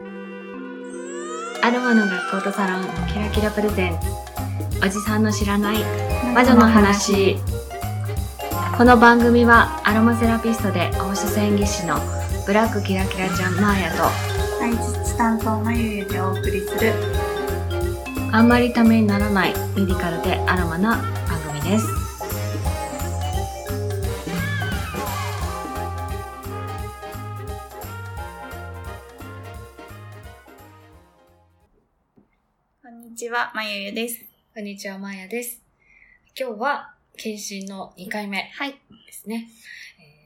アロマの学校とサロンキラキラプレゼン。ツおじさんの知らない魔女の話。この番組はアロマセラピストで放射線技師のブラックキラキラちゃんマーヤと。配実担当まゆゆでお送りする。あんまりためにならないメディカルでアロマな番組ですはまゆゆです。こんにちはマーヤです。今日は検診の2回目はい。ですね、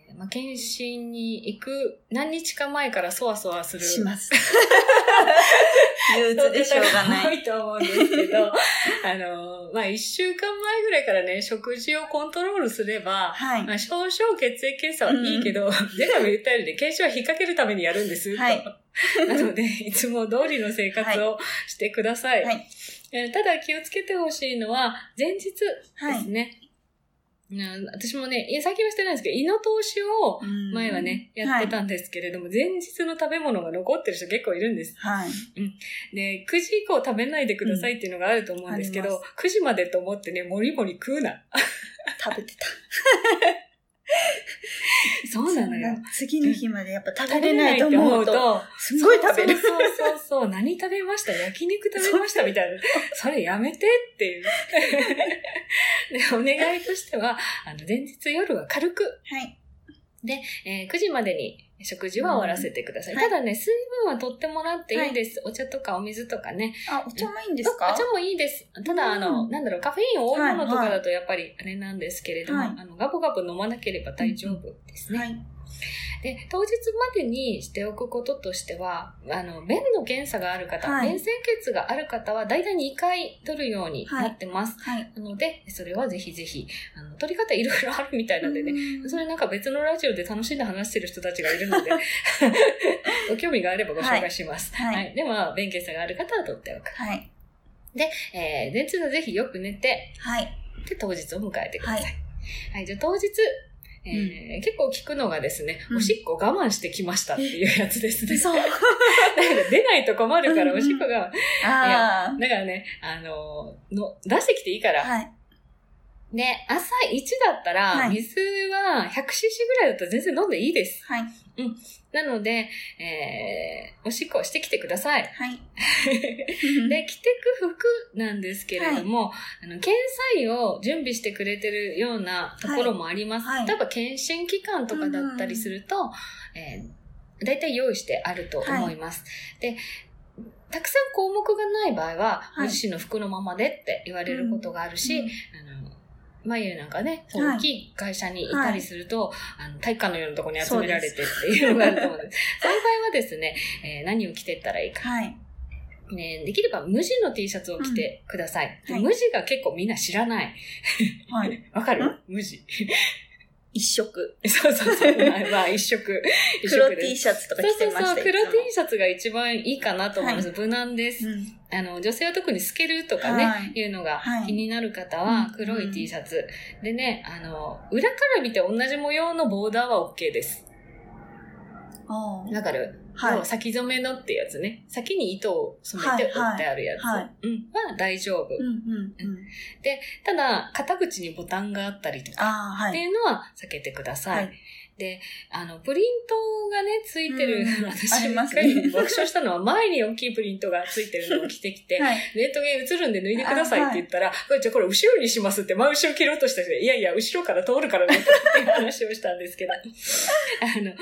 えーまあ、検診に行く何日か前からそわそわするします。憂鬱でしょうがな多いいと思うんですけど、あの、まあ、一週間前ぐらいからね、食事をコントロールすれば、はい。まあ、少々血液検査はいいけど、前回も言ったようにね、検診は引っ掛けるためにやるんです。はい。なので、いつも通りの生活をしてください。はいえーただ気をつけてほしいのは、前日ですね。うん私もね、最近はしてないんですけど、胃の通しをうん。前はね、やってたんですけれども、前日の食べ物が残ってる人結構いるんです。はい。で、9時以降食べないでくださいっていうのがあると思うんですけど、うん。あ9時までと思ってね、もりもり食うな。食べてた そうなのよ。次の日までやっぱ食べれないと思うとと、すごい食べる。そうそうそう何食べました？焼肉食べました？みたいな。それやめてっていう。で、お願いとしては、あの、前日夜は軽く、はい。えー9時までに食事は終わらせてください。うんはいただね、水分は取ってもらっていいです。お茶とかお水とかね。あお茶もいいんですか？お茶もいいです。ただ、あの、うんなんだろう、カフェイン多いものとかだとやっぱりあれなんですけれども、はいあの、ガブガブ飲まなければ大丈夫ですね。はいで、当日までにしておくこととしては、あの、便の検査がある方、はい便潜血がある方は、だいたい2回取るようになってます。はいなので、それはぜひぜひ、あの、取り方いろいろあるみたいなんでね、うんそれなんか別のラジオで楽しんで話してる人たちがいるので、ご興味があればご紹介します。はいはい。では、便検査がある方は取っておく。はいえー、前日はぜひよく寝て、はいで、当日を迎えてください。ははい、じゃあ当日、えー結構聞くのがですね、うん。おしっこ我慢してきましたっていうやつですね。そうだから出ないと困るから、うんうん。おしっこが、あだからね、あのの、出してきていいから、あはい。ね、朝1だったら、はい。水は 100cc ぐらいだったら全然飲んでいいです。はいなので、えー、おしっこしてきてください。はい。で、着てく服なんですけれども、あの、検査医を準備してくれてるようなところもあります。はい。はい例えば、検診機関とかだったりすると、えー、大体用意してあると思います。で、たくさん項目がない場合は、はい。ご自身の服のままでって言われることがあるし、うん。あの、眉なんかね、はい大きい会社にいたりすると、あの、体育館のようなところに集められてっていうのがあると思うんです。そういう場合はですね、えー何を着てったらいいか。はいね、できれば無地の T シャツを着てください。ではい無地が結構みんな知らない。はい わかる？ん？無地。一色 そうそうそう。まあ、まあ一色。一黒色で T シャツとかそう着てましたそうそう。黒いつも T シャツが一番いいかなと思います。無難です。うんあの、女性は特に透けるとかね、はいい、うのがはい気になる方はうん黒い T シャツ。でね、あの、裏から見て同じ模様のボーダーは OK です。わかる？はい。先染めのってやつね。先に糸を染めて折はい。ってあるやつ。はい。はうん。は大丈夫。うんうんうん。ただ、肩口にボタンがあったりとかっていうのは避けてください。はい。で、あの、プリントがね、ついてる、うん。私あります一回ね爆笑したのは、前に大きいプリントがついてるのを着てきて、はい。レントゲン映るんで脱いでくださいって言ったら、これじゃあこれ後ろにしますって真後ろ切ろうとした人で、いやいや、後ろから通るからねっていう話をしたんですけど、あの、あ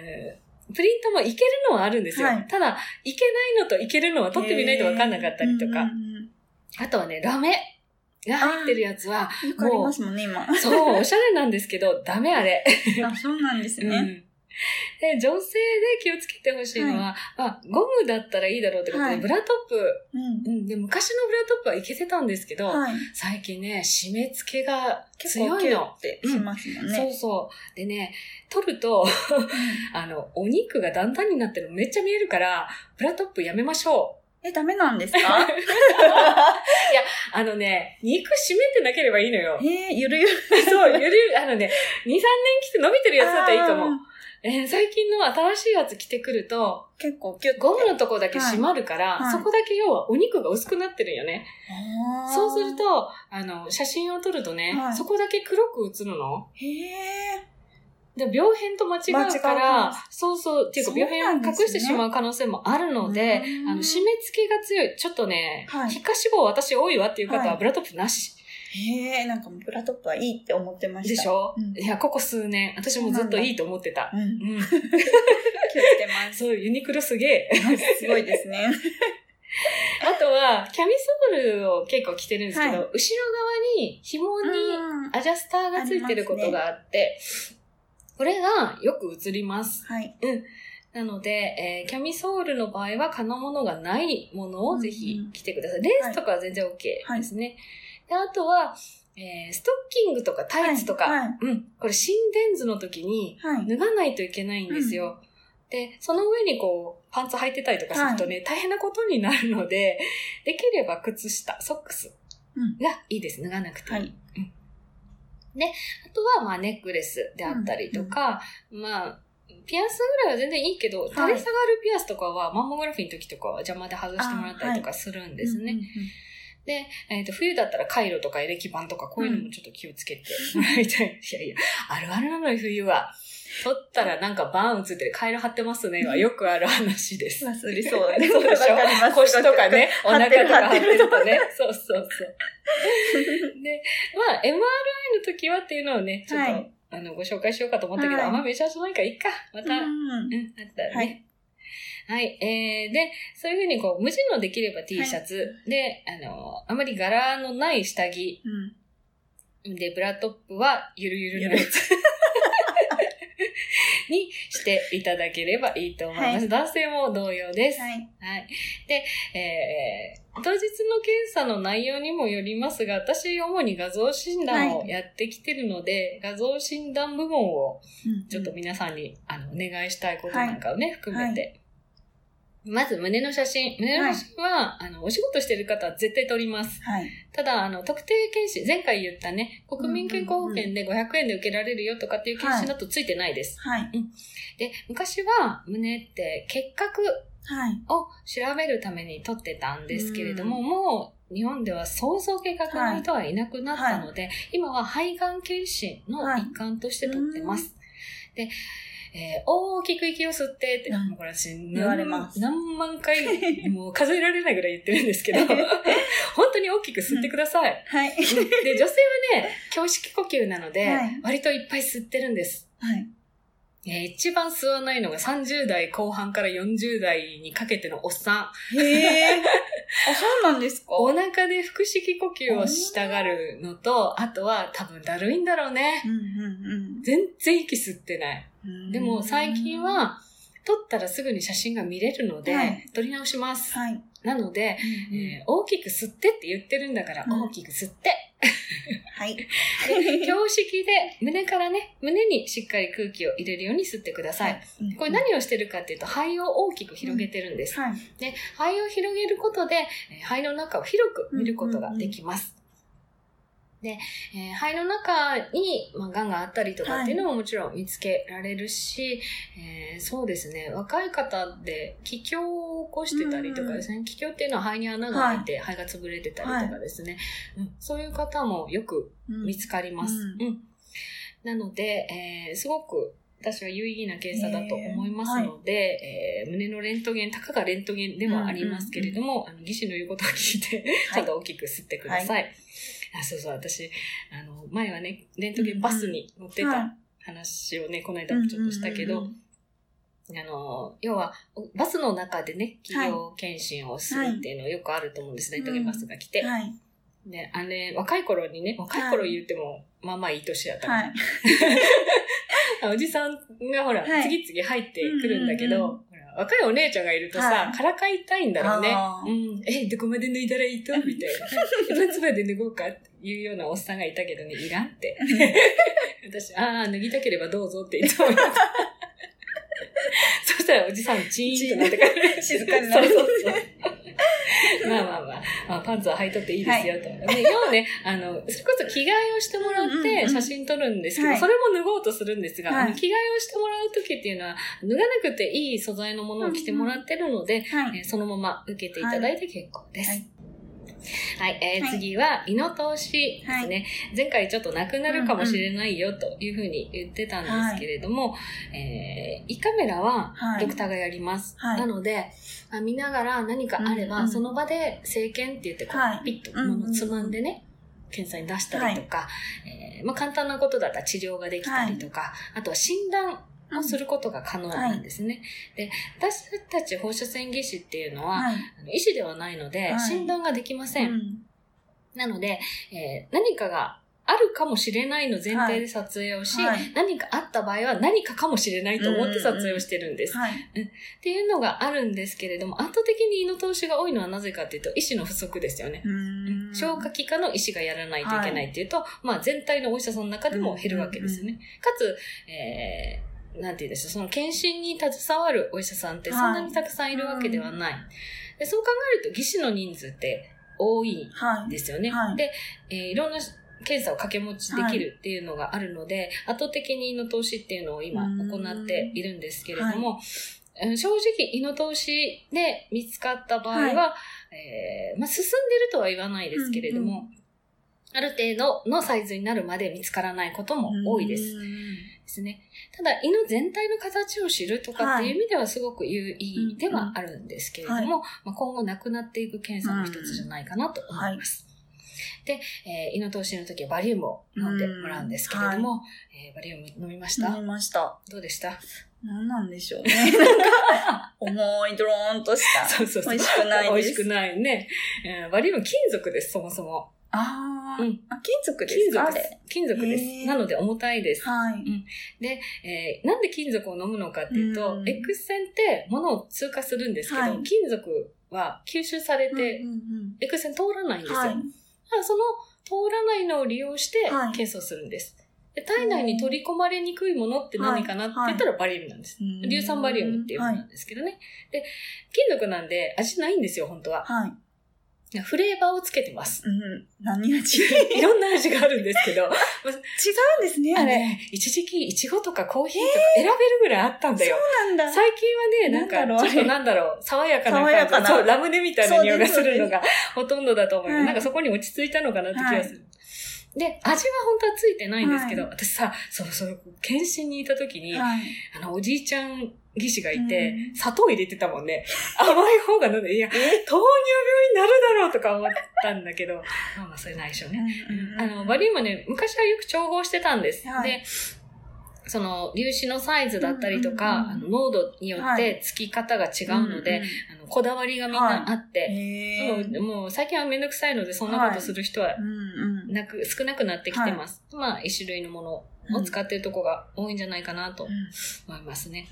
のプリントもいけるのはあるんですよ。はいただ、いけないのといけるのは取ってみないと分かんなかったりとか、うんうんうんあとはね、ラメが入ってるやつは、よくありますもんね、今。そう、おしゃれなんですけど、ダメあれ。あ、そうなんですね。うん で、女性で気をつけてほしいのは、まあ、ゴムだったらいいだろうってことで、はいブラトップ、うん。うん、で、昔のブラトップはいけてたんですけど、はい。最近ね、締め付けが強いのッ。てしますもんそうね。そう。でね、取ると、あの、お肉がだんだんになってるのめっちゃ見えるから、ブラトップやめましょう。え、ダメなんですか？あのね、肉締めてなければいいのよ。えー、ゆるゆる。そう、ゆるゆる、あのね、2、3年着て伸びてるやつだったらいいかも。えー最近の新しいやつ着てくると、結構キュッゴムのとこだけ締まるから、はいそこだけ要はお肉が薄くなってるよね。そうすると、あの、写真を撮るとね、はいそこだけ黒く映るの？へえ。で、病変と間違うからか、そうそう、っていうか病変を隠してしまう可能性もあるので、うんあの、締め付けが強い。ちょっとね、はい皮下脂肪私多いわっていう方ははいブラトップなしへえ、なんかもうブラトップはいいって思ってました。でしょ、うんいや、ここ数年、私もずっといいと思ってた。うん。うん。気をつけます。そう、ユニクロすげえ。すごいですね。あとは、キャミソールを結構着てるんですけど、はい後ろ側に紐にうんアジャスターがついてることがあって、これがよく映ります。はい。なので、えーキャミソールの場合は、可能ものがないものをぜひ着てください。レースとかは全然 OK ですね。であとは、えーストッキングとかタイツとか、はい。うん、これ心電図の時にはい。脱がないといけないんですよ。で、その上にこう、パンツ履いてたりとかするとね、大変なことになるので、できれば靴下、ソックスうんがいいです。脱がなくていい。はいうんで、あとは、まあ、ネックレスであったりとか、まあ、ピアスぐらいは全然いいけど、垂れ下がるピアスとかは、マンモグラフィーの時とかは邪魔で外してもらったりとかするんですね。うんうんうんで、えっ、と、冬だったらカイロとかエレキバンとかこういうのもちょっと気をつけてもらいたい。いやいや、あるあるなのよ、冬は。取ったらなんかバーン映ってる、カイロ張ってますね、はよくある話です。忘れそう。そうでしょ？腰とか ね、お腹とか張っててるるとね。そうそうそう。で、まあ、MRI の時はっていうのをね、ちょっと、はいあの、ご紹介しようかと思ったけど、はいあんまメジャーじゃないからいいか。また、うん、うんあったらね。はいはい。えー、で、そういうふうにこう、無地のできれば T シャツ、で、あの、あまり柄のない下着、うんで、ブラトップはゆるゆるのやつにしていただければいいと思います。はい男性も同様です。はい。はい。で、えー、当日の検査の内容にもよりますが、私、主に画像診断をやってきてるので、画像診断部門をちょっと皆さんに、あの、お願いしたいことなんかをね、含めて。まず、胸の写真。胸の写真は、あの、お仕事してる方は絶対撮ります。はい。ただ、あの、特定検診、前回言ったね、国民健康保険で500円で受けられるよとかっていう検診だとついてないです。はい。で、昔は胸って結核はい。を調べるために取ってたんですけれども、もう日本ではそうそう計画の人はいなくなったので、今は肺がん検診の一環として取ってます。で、えー大きく息を吸ってって、これ私何言われます何万回、もう数えられないぐらい言ってるんですけど、本当に大きく吸ってください。はい。で、女性はね、胸式呼吸なので、はい割といっぱい吸ってるんです。はい。えー一番吸わないのが30代後半から40代にかけてのおっさん。へえ。あ、そうなんですか？お腹で腹式呼吸をしたがるのと、あとは多分だるいんだろうね。うんうん全然息吸ってない。うん。でも最近、は、撮ったらすぐに写真が見れるので、はい撮り直します。はい。なので、うんうんえー大きく吸ってって言ってるんだから、うん大きく吸って。はい。で胸式で胸からね、胸にしっかり空気を入れるように吸ってください。うんこれ何をしてるかっていうと、肺を大きく広げてるんです。はい。で、肺を広げることで、えー肺の中を広く見ることができます。で、えー肺の中に、まあ、癌があったりとかっていうのももちろん見つけられるし、えーそうですね、若い方で気胸を起こしてたりとかですね、気胸っていうのは肺に穴が開いて、肺が潰れてたりとかですね、うん、そういう方もよく見つかります。ううん。ん。なので、えーすごく私は有意義な検査だと思いますので、えー胸のレントゲン、たかがレントゲンではありますけれども、あの、技師の言うことを聞いて、ちょっと大きく吸ってください。あそうそう、私、あの、前はね、レントゲンバスに乗ってた話をね、この間もちょっとしたけど、あの、要は、バスの中でね、企業検診をするっていうのよくあると思うんです、レントゲンバスが来て。はい。で、あれ、若い頃にね、若い頃言っても、まあまあいい年だったから、はい。あおじさんがほら、はい。次々入ってくるんだけど、若いお姉ちゃんがいるとさ、はいからかいたいんだろうねうん。え、どこまで脱いだらいいと？みたいな。いつまで脱ごうかっていうようなおっさんがいたけどね、いらんって。私、ああ、脱ぎたければどうぞっていつも言って。そしたらおじさんチーンってなってから静かになるそうそうそう。まあまあまあ、まあ、パンツは履いとっていいですよと。で要はね、あの、それこそ着替えをしてもらうんうんうん。って写真撮るんですけど、はい。それも脱ごうとするんですが、はい。着替えをしてもらう時っていうのは、脱がなくていい素材のものを着てもらってるので、はい。えーそのまま受けていただいて結構です。はいはい、えーはい。次は、胃の通しですね、前回ちょっとなくなるかもしれないよというふうに言ってたんですけれども、えー胃カメラははい。ドクターがやります。はい。なので、あ見ながら何かあれば、うんうんその場で生検って言ってこう、はい。ピッと物をつまんでね、検査に出したりとか、えーまあ、簡単なことだったら治療ができたりとか、あとは診断をすることが可能なんですね。で、私たち放射線技師っていうのは、はい。あの医師ではないので、はい診断ができません。うんなので、えー何かがあるかもしれないの前提で撮影をし、はい何かあった場合は何かかもしれないと思って撮影をしてるんです。はい。っていうのがあるんですけれども、圧倒的に胃の通しが多いのはなぜかっていうと、医師の不足ですよね。うん消化器科の医師がやらないといけないっていうと、まあ全体のお医者さんの中でも減るわけですよね。かつ、えー、なんて言うんでしょう、その検診に携わるお医者さんってそんなにたくさんいるわけではない。でそう考えると、技師の人数って多いはい。ですよね。はい。で、えーいろんな検査を掛け持ちできるっていうのがあるので、圧倒的に胃の通しっていうのを今うん。行っているんですけれども、えー正直胃の通しで見つかった場合は、えーまあ、進んでるとは言わないですけれども、うんある程度のサイズになるまで見つからないことも多いです。うんですね。ただ、胃の全体の形を知るとかっていう意味ではすごく有意ではあるんですけれども、うんうんまあ、今後なくなっていく検査の一つじゃないかなと思います。で、えー胃の通しの時はバリウムを飲んでもらうんですけれども、えーバリウム飲みました、飲みました。どうでした？何なんでしょうね。重い、ドローンとした。そうそうそう。美味しくないです美味しくないね。えーバリウム金属です、そもそも。あー、うんあ、金属ですか金属ですなので重たいです。はい。で、えーなんで金属を飲むのかっていうと、うん X 線って物を通過するんですけど、はい金属は吸収されて、うんうん X 線通らないんですよ。はいだからその通らないのを利用してはい検査をするんです。で体内に取り込まれにくいものって何かなって言ったらバリウムなんです。うん硫酸バリウムっていうものなんですけどね。で、金属なんで味ないんですよ、本当は。はい。フレーバーをつけてます。うん。何味？違 いろんな味があるんですけど、うんですね、あれ。あ一時期、イチゴとかコーヒーとか選べるぐらいあったんだよ。そうなんだ。最近はね、なんか、ちょっとなんだろう、爽やかな爽やかな感じそう、ラムネみたいな匂いがするのそがほとんどだと思うよ。はいなんかそこに落ち着いたのかなって気がする。で、味は本当はついてないんですけど、はい私さ、そうそう、検診にいた時に、はい。あの、おじいちゃん技師がいて、うん。砂糖入れてたもんね。甘い方が飲んで、いや、糖尿病になるだろうとか思ったんだけど、まあまあ、それないでしょうね。あの、バリウムね、昔はよく調合してたんです。はい。で、その、粒子のサイズだったりとか、うんうんあの濃度によってつき方が違うので、あのこだわりがみんなあって、へー。そう。もう最近はめんどくさいので、そんなことする人はうんうん。なく、少なくなってきてます。まあ、一種類のものを使ってるとこが多いんじゃないかなと思いますね。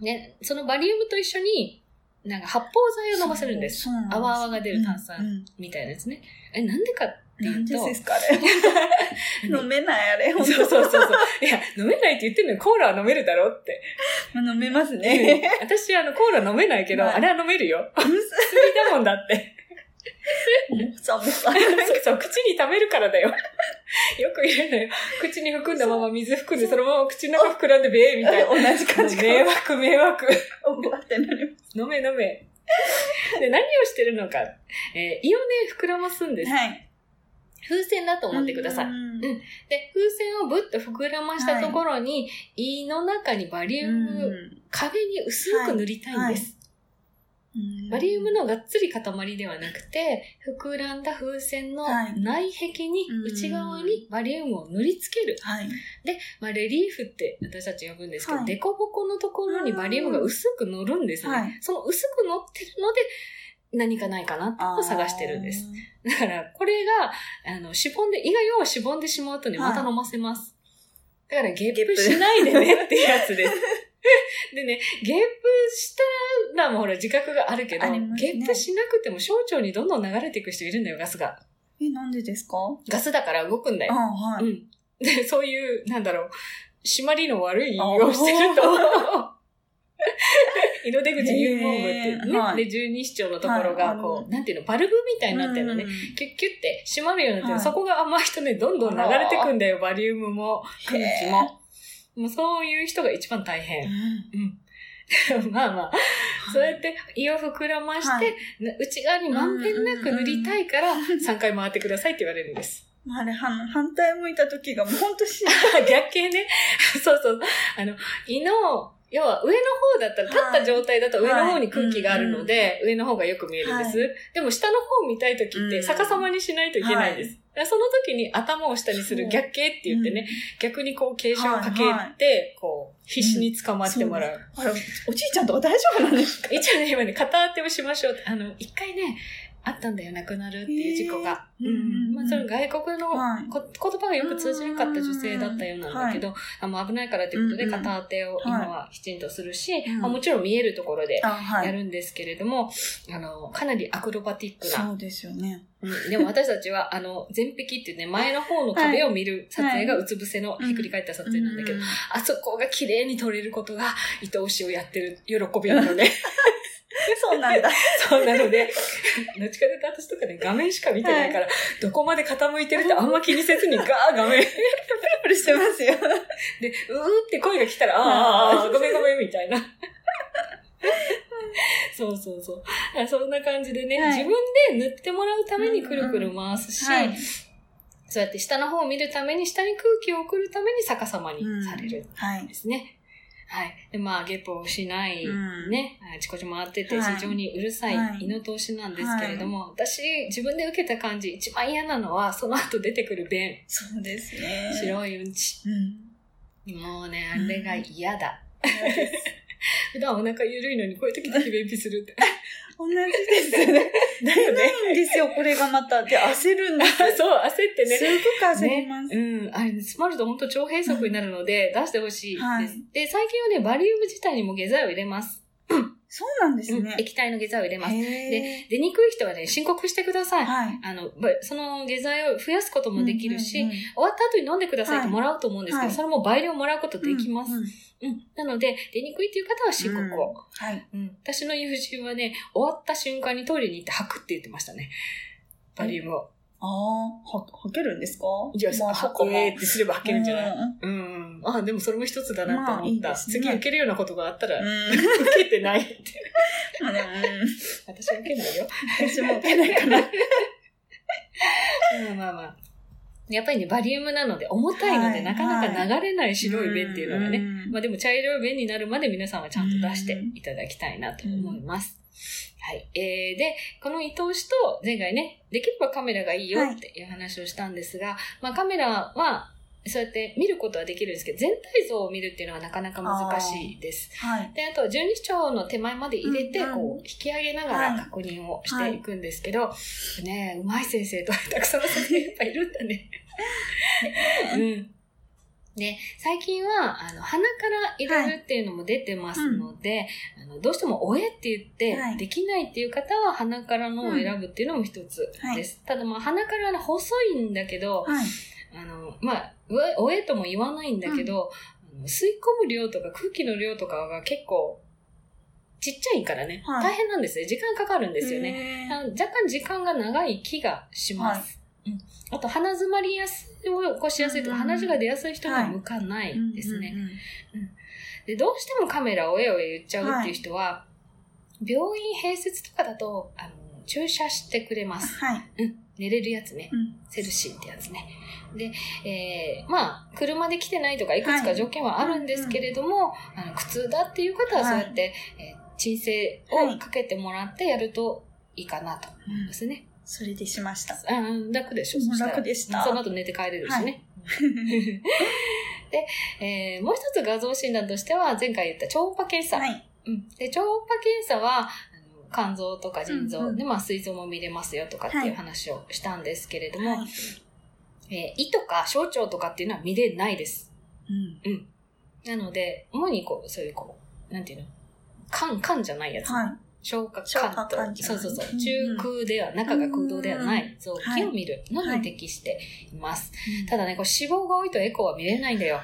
で、そのバリウムと一緒に、なんか発泡剤を飲ませるんです。泡々が出る炭酸うんうんみたいなやつね。え、なんでかっていうと、なんでですかあれ？飲めないあれ、本当そうそうそうそう。いや、飲めないって言ってるのにコーラは飲めるだろって。飲めますね。私、あの、コーラ飲めないけど、はいあれは飲めるよ。薬だ もんだって。さもさ。口に溜めるからだよ。よく言うのよ。口に含んだまま水含んで、そのまま口の中膨らんでべーみたいな。同じ感じか。迷惑、迷惑。おわってなり。飲め飲め。で、何をしてるのか。えー胃をね、膨らますんです。はい。風船だと思ってください。うんで、風船をぶっと膨らましたところに、胃の中にバリウム、壁に薄く塗りたいんです。バリウムのがっつり塊ではなくて、膨らんだ風船のはい内壁に、うん内側にバリウムを塗りつける。はい。で、まあ、レリーフって私たち呼ぶんですけど、はいデコボコのところにバリウムが薄く乗るんですね。はいその薄く乗ってるので、何かないかなってを探してるんです。。だから、これが、あの、しぼんで、胃が要はしぼんでしまうとね、はいまた飲ませます。だから、ゲップしないでねっていうやつです。でね、ゲップしたらもうほら自覚があるけど、ねゲップしなくても小腸にどんどん流れていく人いるんだよ、ガスが。え、なんでですか？ガスだから動くんだあよ。はい。うん。で、そういう、なんだろう、締まりの悪い胃をしてると、胃の出口入門部っていうね。で、十二指腸のところが、こう、なんていうの、バルブみたいになってるのね。うんキュッキュッて閉まるようになってる、はいそこが甘い人ね、どんどん流れてくんだよ、バリウムも、空気も。もうそういう人が一番大変。うん。まあまあ、そうやって胃を膨らまして、はいな内側にまんべんなく塗りたいから、3回回ってくださいって言われるんです。あれ、は反対向いた時がもうほんとし、逆形ね。そうそう。あの、胃の、要は上の方だったら、立った状態だと上の方に空気があるので、上の方がよく見えるんです。はでも下の方見たい時ってうん逆さまにしないといけないんです。その時に頭を下にする逆形って言ってね、逆にこう傾斜をかけて、はいはこう、必死に捕まってもらう。あれ、おじいちゃんとか大丈夫なんですか？一応ね、今ね、片当てをしましょうって。あの、一回ね、あったんだよ、亡くなるっていう事故が。うん。まあ、それ外国のはい。こ言葉がよく通じなかった女性だったようなんだけど、あもう危ないからということで片当てを今はきちんとするし、うん。まあ、もちろん見えるところで。やるんですけれども、あの、かなりアクロバティックな。そうですよね。うん。でも私たちは、あの、全壁っていうね、前の方の壁を見る撮影がうつ伏せのひっくり返った撮影なんだけど、うんあそこが綺麗に撮れることが、愛おしいをやってる喜びなので、そうなんだ。そうなので、どっちかというと私とかね、画面しか見てないから、どこまで傾いてるってあんま気にせずにガー画面プルプルしてますよ。で、うーって声が来たら、あーあごめんごめんみたいな。そうそうそう。あそんな感じでね、はい自分で塗ってもらうためにくるくる回すし、はい。そうやって下の方を見るために、下に空気を送るために逆さまにされるはいんで。すね。はい。で、まあ、ゲップをしない、うんね、あちこち回っててはい非常にうるさいはい胃の通しなんですけれども、私、自分で受けた感じ、一番嫌なのは、その後出てくる便、そうですね。白いうんち。うん。もうね、あれが嫌だ。普段お腹緩いのにこういう時だけ便秘するって。同じですね。だよね。ないんですよ、これがまた。で、焦るんです。そう、焦ってね。すごく焦ります。うん。あれ、詰まると本当腸閉塞になるので、出してほしいです、はいで、最近はね、バリウム自体にも下剤を入れます。そうなんですうんね。液体の下剤を入れます。へで、出にくい人はね、申告してください。ーはい。あの、ばその下剤を増やすこともできるし、終わった後に飲んでくださいってはいもらうと思うんですけど、はいそれも倍量もらうことできます。うんなので、出にくいっていう方は申告を。はい。うん私の友人はね、終わった瞬間にトイレに行って吐くって言ってましたね。バリウムを。ああ、は、吐けるんですか？じゃあ、まあ、吐くえーってすれば吐けるんじゃない？うんうん。あ、でもそれも一つだなと思った。まあいいね次受けるようなことがあったら、うん。受けてないって。まあでも、うん。私は受けないよ。私も受けないかな。まあまあまあ。やっぱりね、バリウムなので重たいので、はいなかなか流れない白い便っていうのがね。んまあでも茶色い便になるまで皆さんはちゃんと出していただきたいなと思います。はい。えー、で、この伊藤氏と前回ね、できればカメラがいいよっていう話をしたんですが、まあカメラは、そうやって見ることはできるんですけど、全体像を見るっていうのはなかなか難しいです。はい。で、あとは十二指腸の手前まで入れて、うんうんこう、引き上げながらはい確認をしていくんですけど、ねうまい先生とたくさんの先生やっぱいるんだね。うん。で、最近は、あの、鼻から入れるっていうのも出てますので、あのどうしてもおえって言って、はいできないっていう方は鼻からのを選ぶっていうのも一つです。ただまあ、鼻からは細いんだけど、はい。あの、まあ、おえとも言わないんだけど、あの吸い込む量とか空気の量とかが結構ちっちゃいからね、はい大変なんですね。時間かかるんですよね。若干時間が長い気がします。うん、あと、鼻詰まりやすいを起こしやすいとか、鼻血が出やすい人には向かないですね。で、どうしてもカメラをえおえ言っちゃうっていう人は、病院併設とかだと、あの、注射してくれます。はい。うん。寝れるやつね。うんセルシーってやつね。で、えー、まあ、車で来てないとか、いくつか条件はあるんですけれども、あの苦痛だっていう方はそうやって、えー鎮静をかけてもらってやるといいかなと思いますね。それでしました。あー楽でしょう楽でしたその後寝て帰れるしね。で、えーもう一つ画像診断としては、前回言った超音波検査。はい。うん、で超音波検査は、肝臓とか腎臓、うんうんで、まあ、膵臓も見れますよとかっていう話をしたんですけれども、はいえー胃とか小腸とかっていうのは見れないです。うん。なので、主にこう、そういうこう、なんていうの？肝、肝じゃないやつ。はい。消化管と、そうそうそう、うん中空では、中が空洞ではなうい臓器を見るのはいに適しています。ただね、これ脂肪が多いとエコーは見れないんだよ。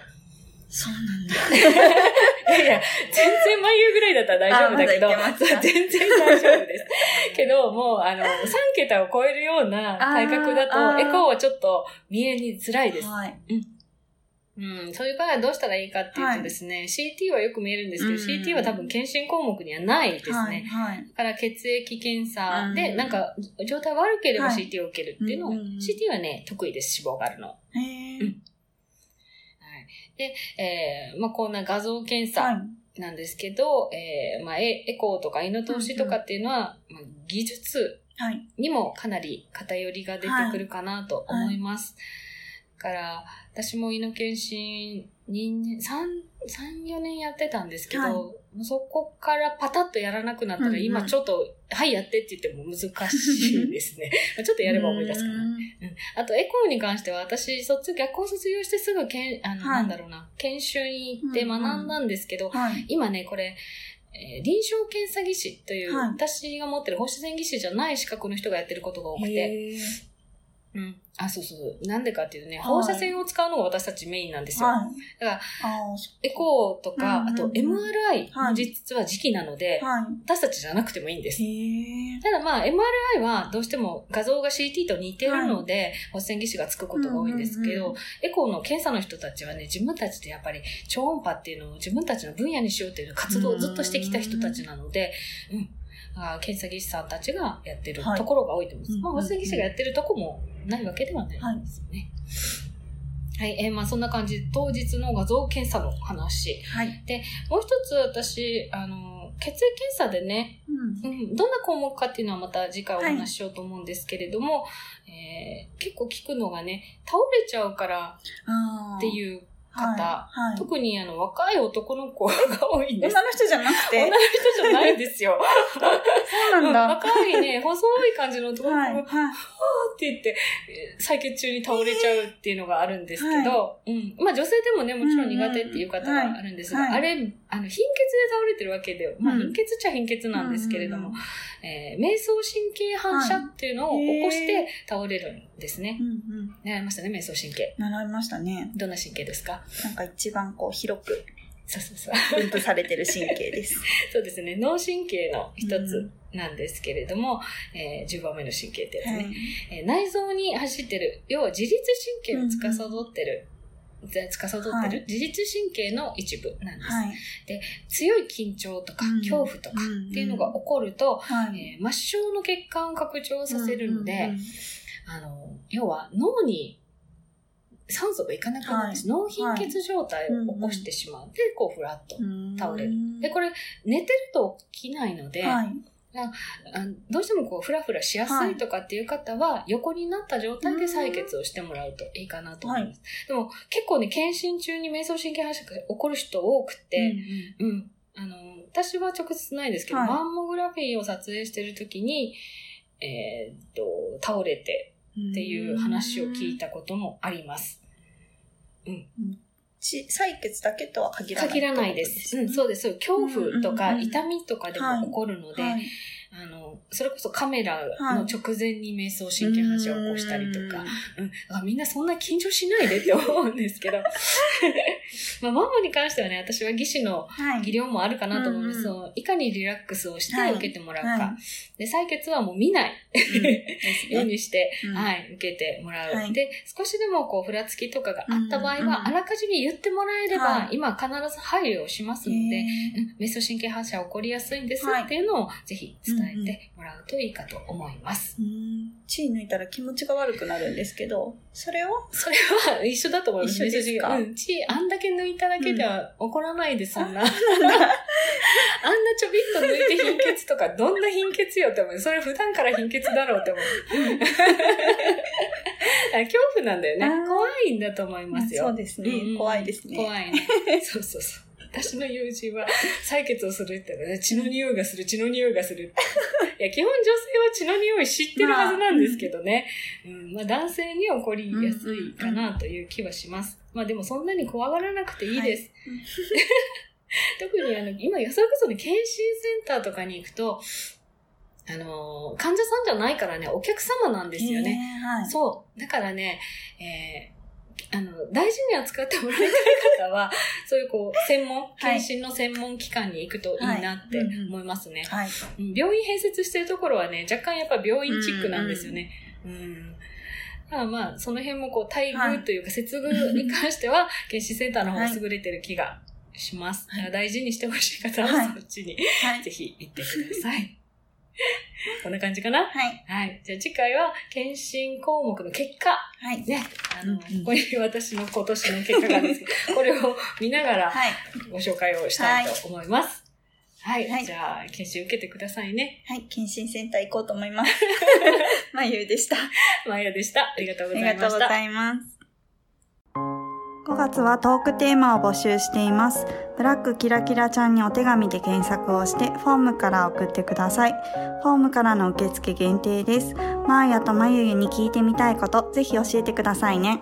そうなんだ。いやいや、全然眉ぐらいだったら大丈夫だけど、あま全然大丈夫です。けど、もう、あの、3桁を超えるような体格だと、エコーはちょっと見えにづらいです。はい。うん、そういう場合はどうしたらいいかっていうとですね、CT はよく見えるんですけど、うん CT は多分検診項目にはないですね。はい。はい。だから血液検査で、うんなんか状態悪ければはい CT を受けるっていうのを、うんうんうん CT はね、得意です、脂肪があるの。はへえ。い。で、えー、まあこんな画像検査はい。なんですけど、えー、まあエエコーとか胃の通しとかっていうのは、まあ、技術はい。にもかなり偏りが出てくるかなと思います。だから、私も胃の検診2年、3、3、4年やってたんですけど、はいそこからパタッとやらなくなったら、うんうん今ちょっと、はい、やってって言っても難しいですね。まあちょっとやれば思い出すかな。うんうんあと、エコーに関しては、私、卒、学校卒業してすぐけん、あの、はいなんだろうな、研修に行ってうんうん学んだんですけど、はい。今ね、これ、えー臨床検査技師という、はい私が持ってる放射線技師じゃない資格の人がやってることが多くて。うん。あ、そうそう。なんでかっていうとね、はい放射線を使うのが私たちメインなんですよ。はい。だから、エコーとか、うんうんうんあと MRI はいも実は時期なので、は私たちじゃなくてもいいんです。ただまあ、MRI はどうしても画像が CT と似てるので、放射線技師がつくことが多いんですけど、うんうんうんエコーの検査の人たちはね、自分たちでやっぱり超音波っていうのを自分たちの分野にしようっていう活動をずっとしてきた人たちなので、うん。あ検査技師さんたちがやってるはいところが多いと思います。うんまあ、技師がやってるとこもないわけではないんですよね。はい、えーまあそんな感じで、当日の画像検査の話。はい。もう一つ私、あの、血液検査でね、うん。うん、どんな項目かっていうのはまた次回お話ししようと思うんですけれども、えー結構聞くのがね、倒れちゃうから。っていう方、はい。はい。特にあの若い男の子が多いんです。女の人じゃなくて。女の人じゃないんですよ。そうなんだ。は若いね、細い感じの男い。の子が、はい。って言って、えー採血中に倒れちゃうっていうのがあるんですけど、うん。まあ女性でもね、もちろん苦手っていう方があるんですが、はいあれ、あの、貧血で倒れてるわけで、まあうん貧血っちゃ貧血なんですけれども、うんうんえー瞑想神経反射っていうのを起こしはいて倒れるんですねう。んうん。習いましたね、瞑想神経。習いましたね。どんな神経ですか？なんか一番こう広くそうそうそう。分布されてる神経です。そうですね、脳神経の一つなんですけれども、えー10番目の神経ってやつね。はい。えー内臓に走ってる、要は自律神経を司ってる、ぜ司ってる、はい自律神経の一部なんです。はい。強い緊張とかうん恐怖とかっていうのが起こると、はい。えー末梢の血管を拡張させるので、うんうんうんあの、要は脳に酸素がいかなくなって、脳貧血状態を起こしてしまう。で、こう、ふらっと倒れる。で、これ、寝てると起きないので、はい。あどうしてもこう、ふらふらしやすいとかっていう方は、横になった状態で採血をしてもらうといいかなと思います。でも、結構ね、検診中に瞑想神経反射が起こる人多くて、うん。あの、私は直接ないですけど、はいマンモグラフィーを撮影してる時に、えーっと、倒れてっていう話を聞いたこともあります。ち採血だけとは限らない。限らないです。うん、そうです。そう恐怖とかうんうんうん痛みとかでも起こるので、はい。あの、それこそカメラの直前に瞑想神経反射を起こしたりとか、うん、あみんなそんな緊張しないでって思うんですけど、まあ、ママに関してはね、私は技師のはい。技量もあるかなと思います。うんうんそういかにリラックスをしてはい。受けてもらうか。はで、採血はもう見ない。うん。ようね。にして、うん。はい、受けてもらう。はい。で、少しでもこう、ふらつきとかがあった場合は、うんうんあらかじめ言ってもらえれば、はい。今必ず配慮をしますので、瞑想神経反射起こりやすいんですはい。っていうのをぜひ伝えてもらうといいかと思います。ーうん血抜いたら気持ちが悪くなるんですけど、それを？それは一緒だと思います。一緒ですか？うん。血、あんだけ抜いただけでは起こらないで、そんな。あんなちょびっと抜いて貧血とか、どんな貧血よって思う。それ普段から貧血だろうって思う。あ恐怖なんだよね。怖いんだと思いますよ。そうですね。怖いですね。怖いね。そうそうそう。私の友人は採血をするって言ったら、血の匂いがする、血の匂いがするって。いや、基本女性は血の匂い知ってるはずなんですけどね。うん、まあ男性に起こりやすいかなという気はします。まあでもそんなに怖がらなくていいです。特にあの、今、それこそね、検診センターとかに行くと、あのー患者さんじゃないからね、お客様なんですよね。はい。そう。だからね、えーあの、大事に扱ってもらいたい方は、そういうこう、専門、検診の専門機関に行くといいなって思いますね。はい。うん病院併設してるところはね、若干やっぱ病院チックなんですよね。うん。だからまあ、その辺もこう、待遇というか、接遇に関しては、検診センターの方が優れてる気がします。はい大事にしてほしい方ははいそっちに、はい。ぜひ行ってください。こんな感じかな？はい。はい。じゃあ次回は、検診項目の結果。はい。ね。あの、うんうんここに私の今年の結果があるんですけど、これを見ながらはい。ご紹介をしたいと思います。はい。はいじゃあ、検診受けてくださいね。はい。検診センター行こうと思います。まゆでした。マヤでした。ありがとうありございました。がとうございます。5月はトークテーマを募集しています。ブラックキラキラちゃんにお手紙で検索をして、フォームから送ってください。フォームからの受付限定です。マーヤとマユユに聞いてみたいこと、ぜひ教えてくださいね。